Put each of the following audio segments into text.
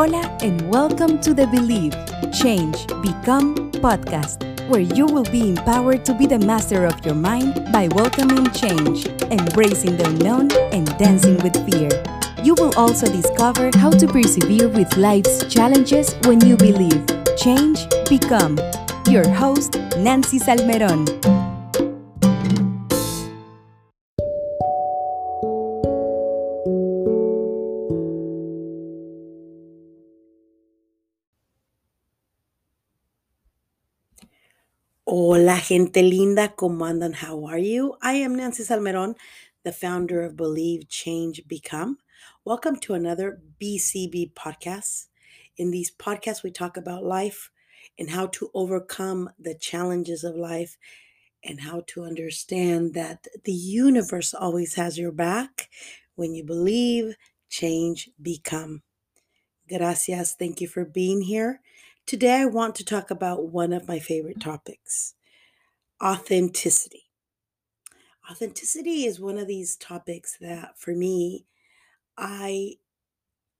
Hola, and welcome to the Believe, Change, Become podcast, where you will be empowered to be the master of your mind by welcoming change, embracing the unknown, and dancing with fear. You will also discover how to persevere with life's challenges when you believe, change, become. Your host, Nancy Salmeron. Hola, gente linda, ¿cómo andan? How are you? I am Nancy Salmeron, the founder of Believe, Change, Become. Welcome to another BCB podcast. In these podcasts, we talk about life and how to overcome the challenges of life and how to understand that the universe always has your back when you believe, change, become. Gracias. Thank you for being here. Today, I want to talk about one of my favorite topics authenticity. Authenticity is one of these topics that, for me, I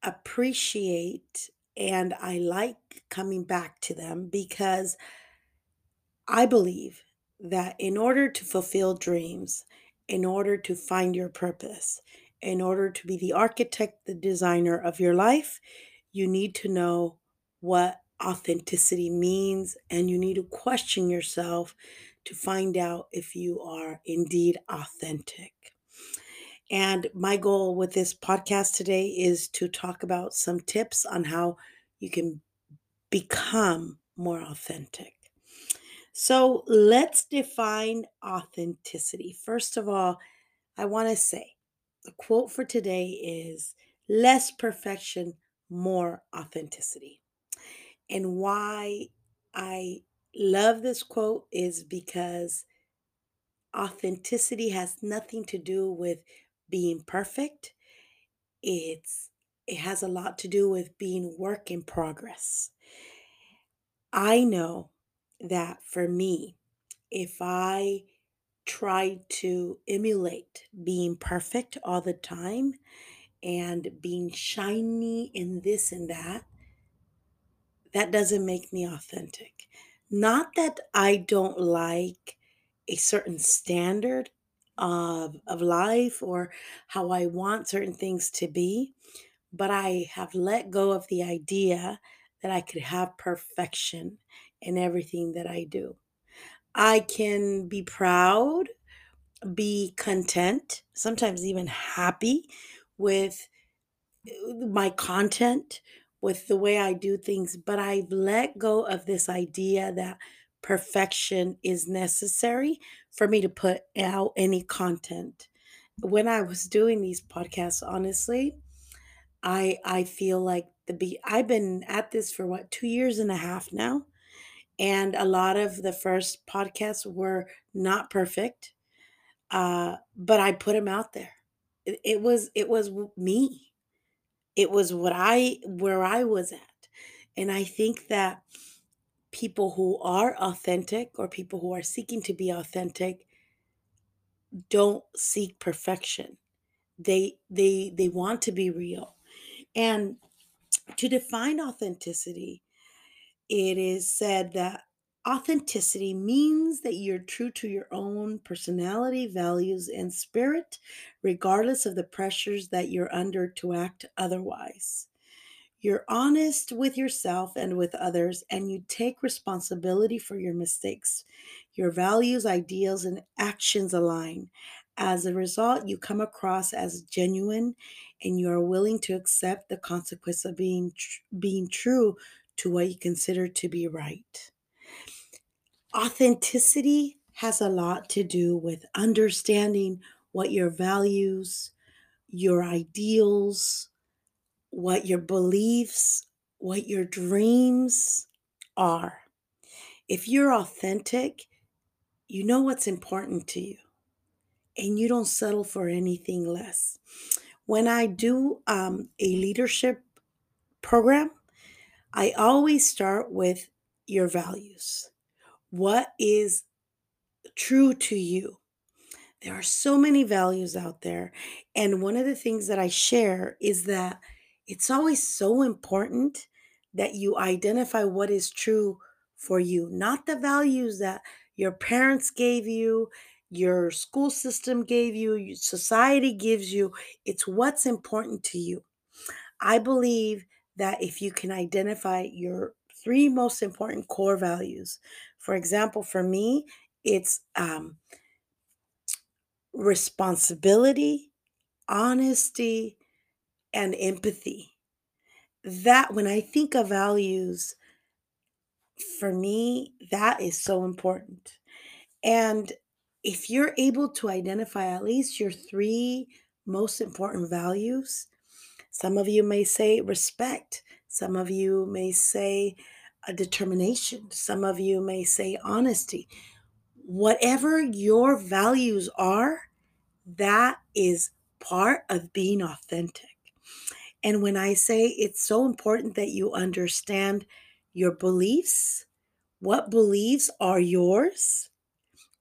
appreciate and I like coming back to them because I believe that in order to fulfill dreams, in order to find your purpose, in order to be the architect, the designer of your life, you need to know what authenticity means and you need to question yourself to find out if you are indeed authentic. And my goal with this podcast today is to talk about some tips on how you can become more authentic. So let's define authenticity. First of all, I want to say the quote for today is less perfection, more authenticity. And why I love this quote is because authenticity has nothing to do with being perfect. It's it has a lot to do with being work in progress. I know that for me, if I try to emulate being perfect all the time and being shiny in this and that, that doesn't make me authentic. Not that I don't like a certain standard of, of life or how I want certain things to be, but I have let go of the idea that I could have perfection in everything that I do. I can be proud, be content, sometimes even happy with uh, my content, with the way I do things, but I've let go of this idea that perfection is necessary for me to put out any content. When I was doing these podcasts, honestly, I I feel like the be I've been at this for what 2 years and a half now, and a lot of the first podcasts were not perfect. Uh, but I put them out there. It, it was it was me. It was what I where I was at. And I think that people who are authentic or people who are seeking to be authentic don't seek perfection. They they they want to be real. And to define authenticity, it is said that authenticity means that you're true to your own personality, values, and spirit, regardless of the pressures that you're under to act otherwise. You're honest with yourself and with others, and you take responsibility for your mistakes. Your values, ideals, and actions align. As a result, you come across as genuine and you are willing to accept the consequence of being, tr- being true to what you consider to be right. Authenticity has a lot to do with understanding what your values, your ideals, what your beliefs, what your dreams are. If you're authentic, you know what's important to you and you don't settle for anything less. When I do um, a leadership program, I always start with your values. What is true to you? There are so many values out there. And one of the things that I share is that it's always so important that you identify what is true for you, not the values that your parents gave you, your school system gave you, society gives you. It's what's important to you. I believe that if you can identify your three most important core values, for example, for me, it's um, responsibility, honesty, and empathy. That, when I think of values, for me, that is so important. And if you're able to identify at least your three most important values, some of you may say respect, some of you may say a determination, some of you may say honesty. Whatever your values are, that is part of being authentic. And when I say it's so important that you understand your beliefs, what beliefs are yours,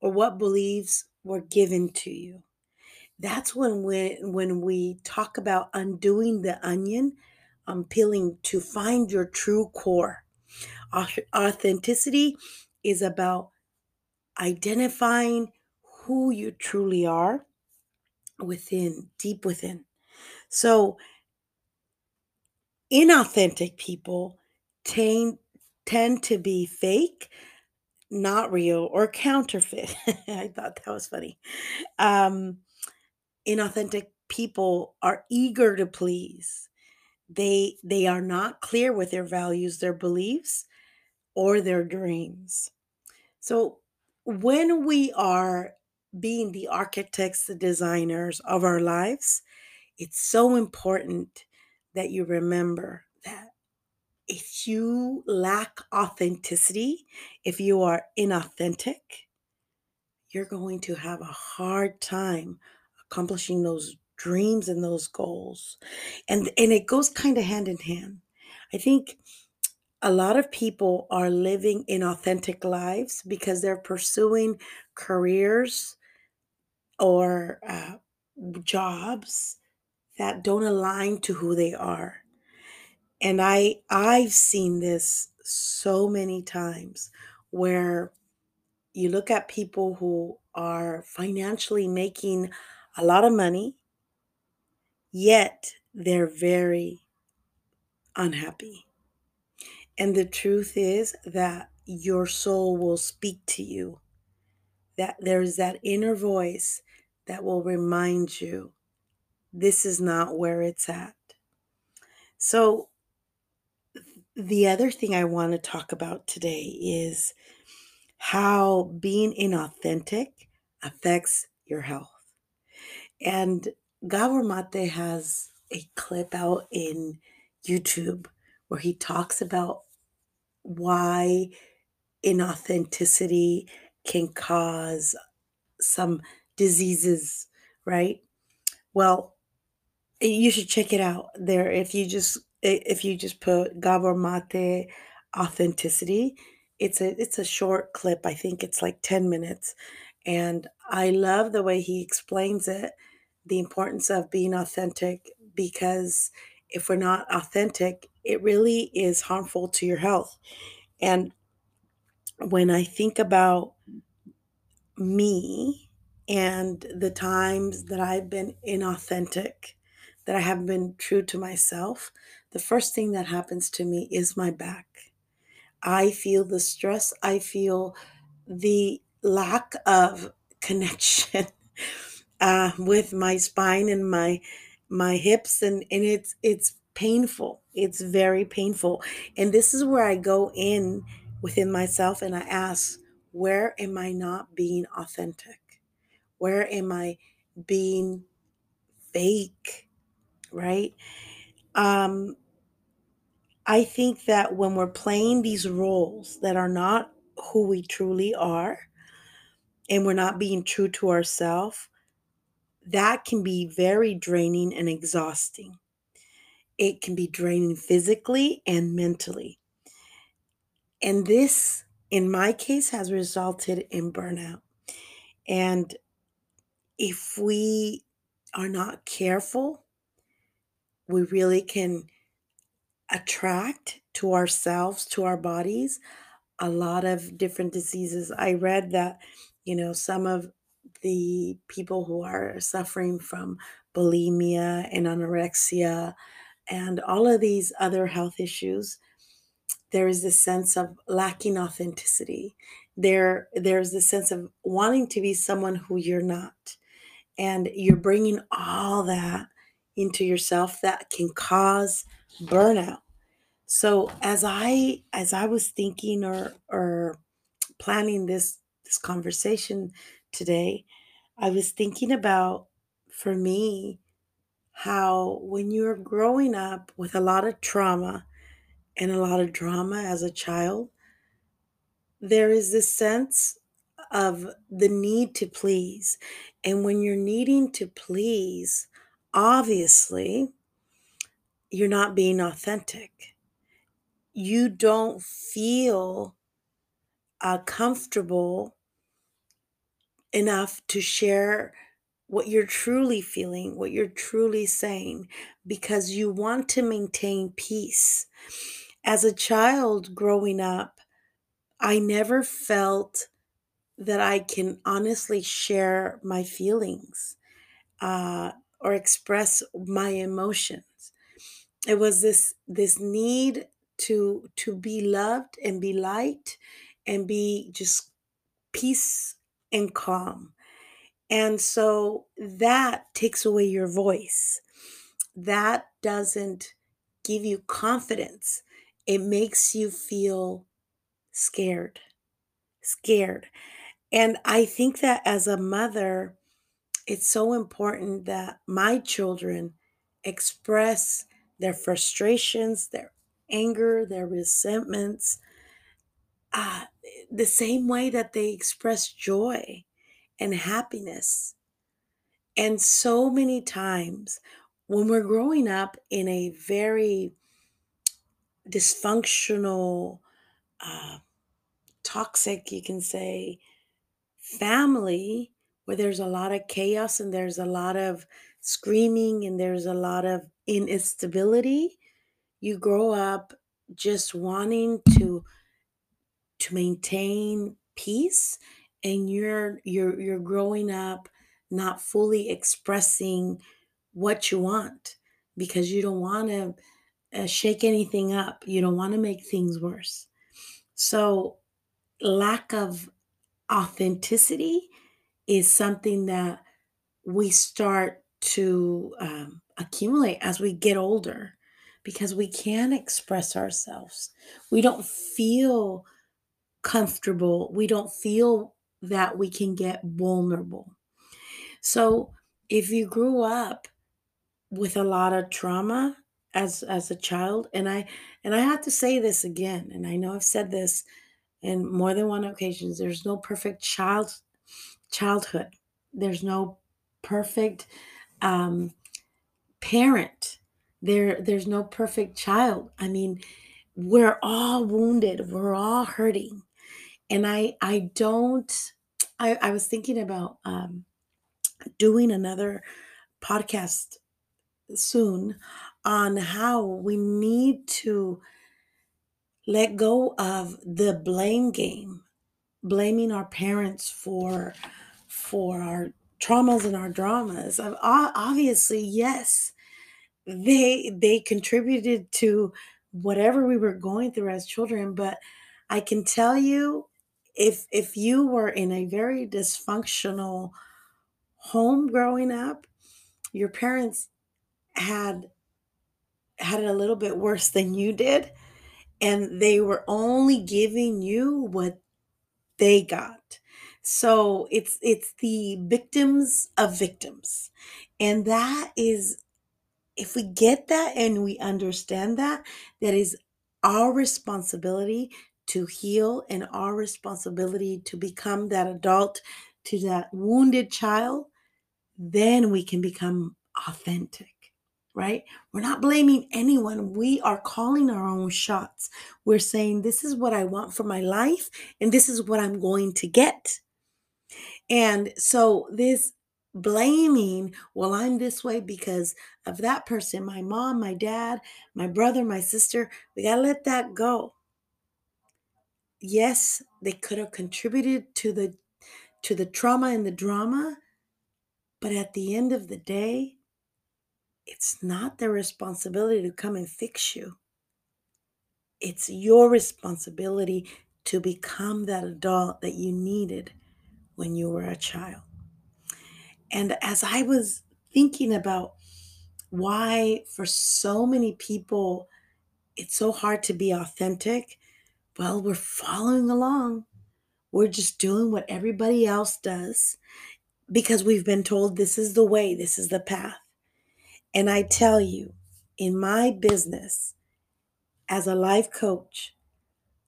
or what beliefs were given to you. That's when we when we talk about undoing the onion, peeling to find your true core. Authenticity is about identifying who you truly are within, deep within. So, inauthentic people tend, tend to be fake, not real, or counterfeit. I thought that was funny. Um, inauthentic people are eager to please. They they are not clear with their values, their beliefs, or their dreams. So when we are being the architects, the designers of our lives, it's so important that you remember that if you lack authenticity, if you are inauthentic, you're going to have a hard time accomplishing those dreams and those goals. And and it goes kind of hand in hand. I think a lot of people are living inauthentic lives because they're pursuing careers or uh, jobs that don't align to who they are and i i've seen this so many times where you look at people who are financially making a lot of money yet they're very unhappy and the truth is that your soul will speak to you that there's that inner voice that will remind you this is not where it's at. So, the other thing I want to talk about today is how being inauthentic affects your health. And Gabor Mate has a clip out in YouTube where he talks about why inauthenticity can cause some diseases, right? Well, you should check it out there if you just if you just put Gabor Mate authenticity. It's a it's a short clip. I think it's like 10 minutes. And I love the way he explains it, the importance of being authentic because if we're not authentic, it really is harmful to your health. And when I think about me and the times that I've been inauthentic, that I haven't been true to myself, the first thing that happens to me is my back. I feel the stress, I feel the lack of connection uh, with my spine and my my hips and and it's it's painful. It's very painful. And this is where i go in within myself and i ask where am i not being authentic? Where am i being fake? Right? Um i think that when we're playing these roles that are not who we truly are and we're not being true to ourselves that can be very draining and exhausting. It can be draining physically and mentally. And this, in my case, has resulted in burnout. And if we are not careful, we really can attract to ourselves, to our bodies, a lot of different diseases. I read that, you know, some of the people who are suffering from bulimia and anorexia and all of these other health issues, there is this sense of lacking authenticity. There, there's this sense of wanting to be someone who you're not. And you're bringing all that into yourself that can cause burnout. So as I as I was thinking or or planning this this conversation today, I was thinking about for me how when you're growing up with a lot of trauma and a lot of drama as a child, there is this sense of the need to please. And when you're needing to please, obviously, you're not being authentic. You don't feel uh, comfortable enough to share what you're truly feeling, what you're truly saying, because you want to maintain peace. As a child growing up, I never felt that I can honestly share my feelings uh, or express my emotions. It was this this need to to be loved and be liked and be just peace and calm. And so that takes away your voice. That doesn't give you confidence. It makes you feel scared. Scared. And I think that as a mother, it's so important that my children express their frustrations, their anger, their resentments, uh, the same way that they express joy and happiness. And so many times when we're growing up in a very dysfunctional, uh, toxic, you can say, family where there's a lot of chaos and there's a lot of screaming and there's a lot of instability, you grow up just wanting to to maintain peace and you're you're you're growing up not fully expressing what you want because you don't want to uh, shake anything up you don't want to make things worse so lack of authenticity is something that we start to um, accumulate as we get older because we can't express ourselves. We don't feel comfortable. We don't feel that we can get vulnerable. So if you grew up with a lot of trauma as as a child and I and I have to say this again and I know I've said this in more than one occasions there's no perfect child childhood. There's no perfect um parent. There there's no perfect child. I mean, we're all wounded. We're all hurting. And I I don't I I was thinking about um doing another podcast soon on how we need to let go of the blame game blaming our parents for for our traumas and our dramas. Obviously yes they they contributed to whatever we were going through as children but i can tell you if if you were in a very dysfunctional home growing up your parents had had it a little bit worse than you did and they were only giving you what they got. So it's it's the victims of victims and that is if we get that and we understand that that is our responsibility to heal and our responsibility to become that adult to that wounded child then we can become authentic right? We're not blaming anyone. We are calling our own shots. We're saying, this is what I want for my life, and this is what I'm going to get. And so, this blaming, well, I'm this way because of that person, my mom, my dad, my brother, my sister. We got to let that go. Yes, they could have contributed to the to the trauma and the drama, but at the end of the day, it's not their responsibility to come and fix you. It's your responsibility to become that adult that you needed when you were a child. And as I was thinking about why, for so many people, it's so hard to be authentic, well, we're following along. We're just doing what everybody else does because we've been told this is the way, this is the path. And I tell you, in my business as a life coach,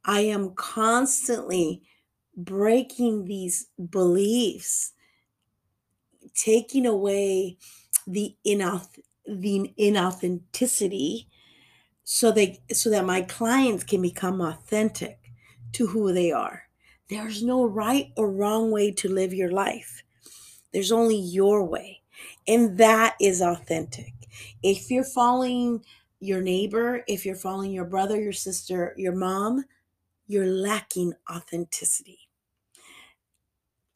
I am constantly breaking these beliefs, taking away the inauth- the inauthenticity so they so that my clients can become authentic to who they are. There's no right or wrong way to live your life. There's only your way. And that is authentic. If you're following your neighbor, if you're following your brother, your sister, your mom, you're lacking authenticity.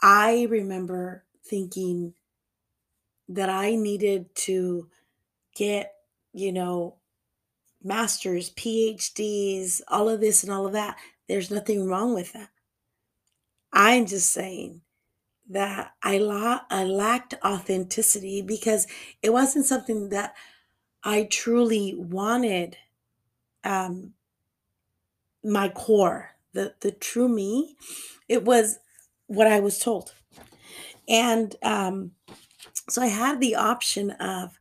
I remember thinking that I needed to get, you know, masters, PhDs, all of this and all of that. There's nothing wrong with that. I'm just saying that I, la- I lacked authenticity because it wasn't something that I truly wanted um, my core, the the true me. It was what I was told, and um, so I had the option of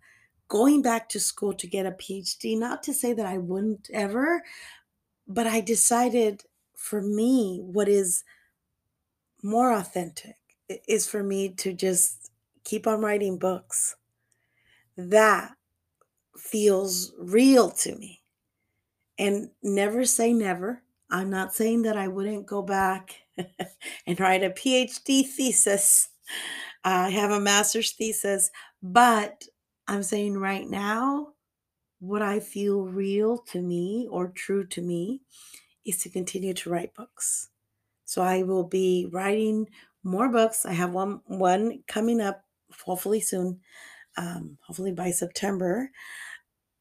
going back to school to get a PhD. Not to say that I wouldn't ever, but I decided for me what is more authentic is for me to just keep on writing books. That feels real to me. And never say never. I'm not saying that I wouldn't go back and write a PhD thesis. I have a master's thesis, but I'm saying right now, what I feel real to me or true to me is to continue to write books. So I will be writing more books. I have one one coming up hopefully soon, um, hopefully by September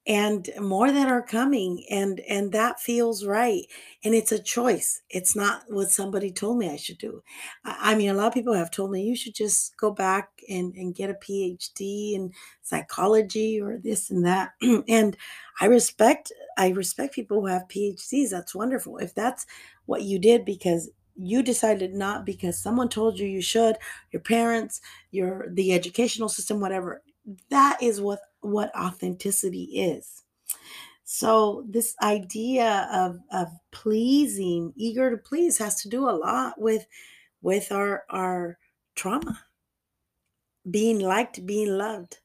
and more that are coming and and that feels right and it's a choice it's not what somebody told me i should do. I, mean a lot of people have told me you should just go back and and get a phd in psychology or this and that and i respect i respect people who have phds that's wonderful if that's what you did because you decided not because someone told you you should your parents your the educational system whatever that is what what authenticity is. So this idea of of pleasing eager to please has to do a lot with with our our trauma. Being liked being loved.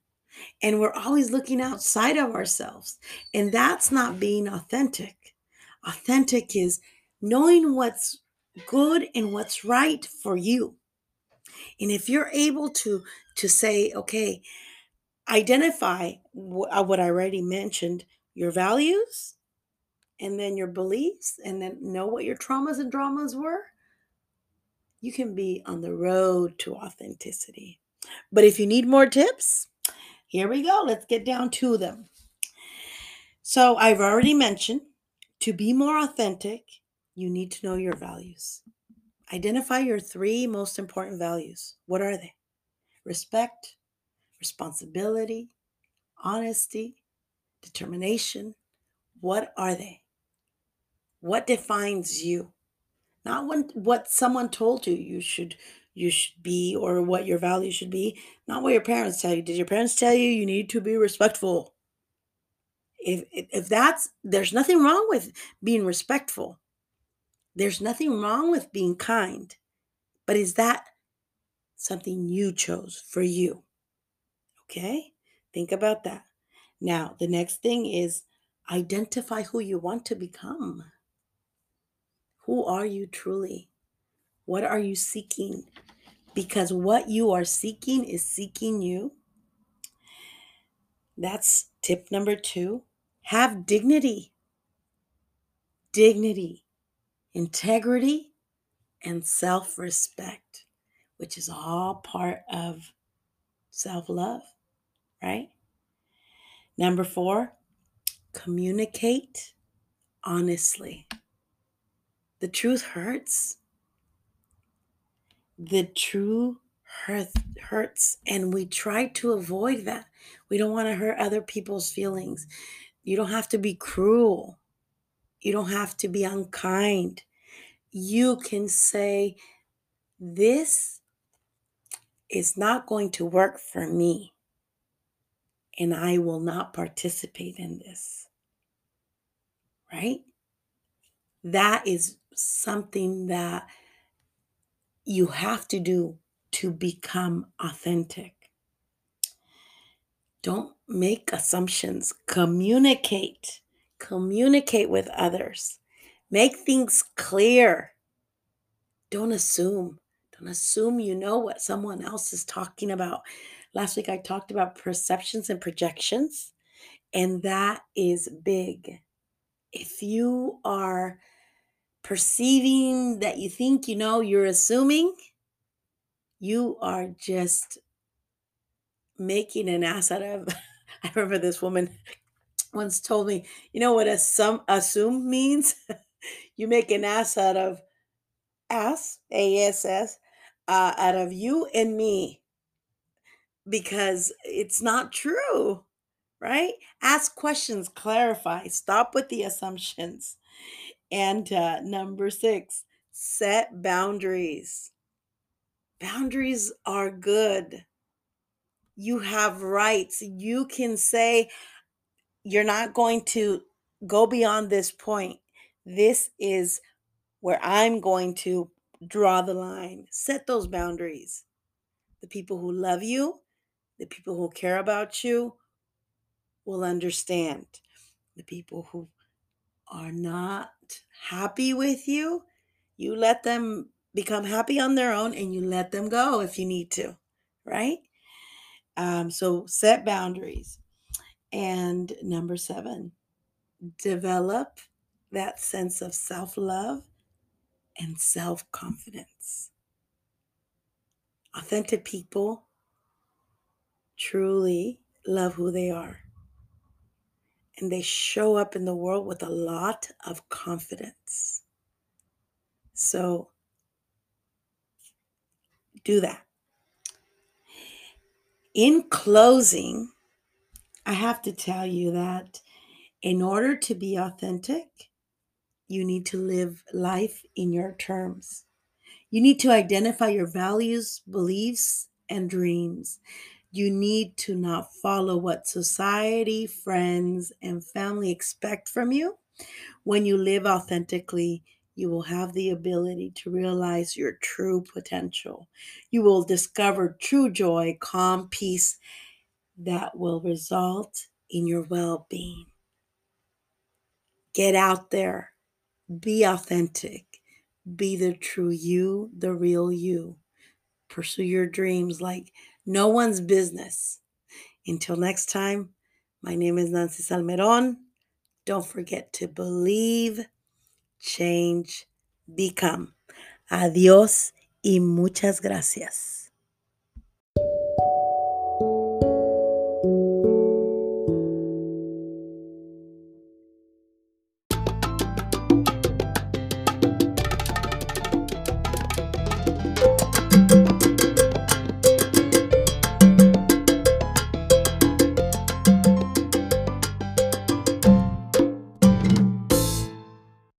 And we're always looking outside of ourselves. And that's not being authentic. Authentic is knowing what's good and what's right for you. And if you're able to to say okay identify uh, what I already mentioned your values and then your beliefs and then know what your traumas and dramas were, you can be on the road to authenticity. But if you need more tips, here we go. Let's get down to them. So, I've already mentioned to be more authentic, you need to know your values. Identify your three most important values. What are they? Respect, responsibility, honesty, determination. What are they? What defines you? Not when, what someone told you you should you should be or what your value should be. Not what your parents tell you. Did your parents tell you you need to be respectful? If if that's there's nothing wrong with being respectful. There's nothing wrong with being kind. But is that something you chose for you? Okay? Think about that. Now, the next thing is identify who you want to become. Who are you truly? What are you seeking? because what you are seeking is seeking you. That's tip number two. Have dignity, dignity, integrity, and self respect, which is all part of self love, right? Number four, communicate honestly. The truth hurts. The true hurt hurts, and we try to avoid that. We don't want to hurt other people's feelings. You don't have to be cruel. You don't have to be unkind. You can say, This is not going to work for me, and I will not participate in this. Right? That is something that you have to do to become authentic. Don't make assumptions, communicate. Communicate with others. Make things clear. Don't assume. Don't assume you know what someone else is talking about. Last week I talked about perceptions and projections, and that is big. If you are perceiving that you think you know, you're assuming, you are just making an ass out of. I remember this woman once told me, you know what assume, assume means? you make an ass out of ass, A S S, uh, out of you and me because it's not true, right? Ask questions, clarify, stop with the assumptions. And uh, number six, set boundaries. Boundaries are good. You have rights. You can say, you're not going to go beyond this point. This is where I'm going to draw the line. Set those boundaries. The people who love you, the people who care about you will understand. The people who are not happy with you, you let them become happy on their own and you let them go if you need to, right? Um, so set boundaries. And number seven, develop that sense of self love and self confidence. Authentic people truly love who they are. And they show up in the world with a lot of confidence. So do that. In closing, I have to tell you that in order to be authentic, you need to live life in your terms. You need to identify your values, beliefs, and dreams. You need to not follow what society, friends, and family expect from you. When you live authentically, you will have the ability to realize your true potential. You will discover true joy, calm, peace that will result in your well being. Get out there, be authentic, be the true you, the real you. Pursue your dreams like no one's business. Until next time, my name is Nancy Salmeron. Don't forget to believe, change, become. Adiós y muchas gracias.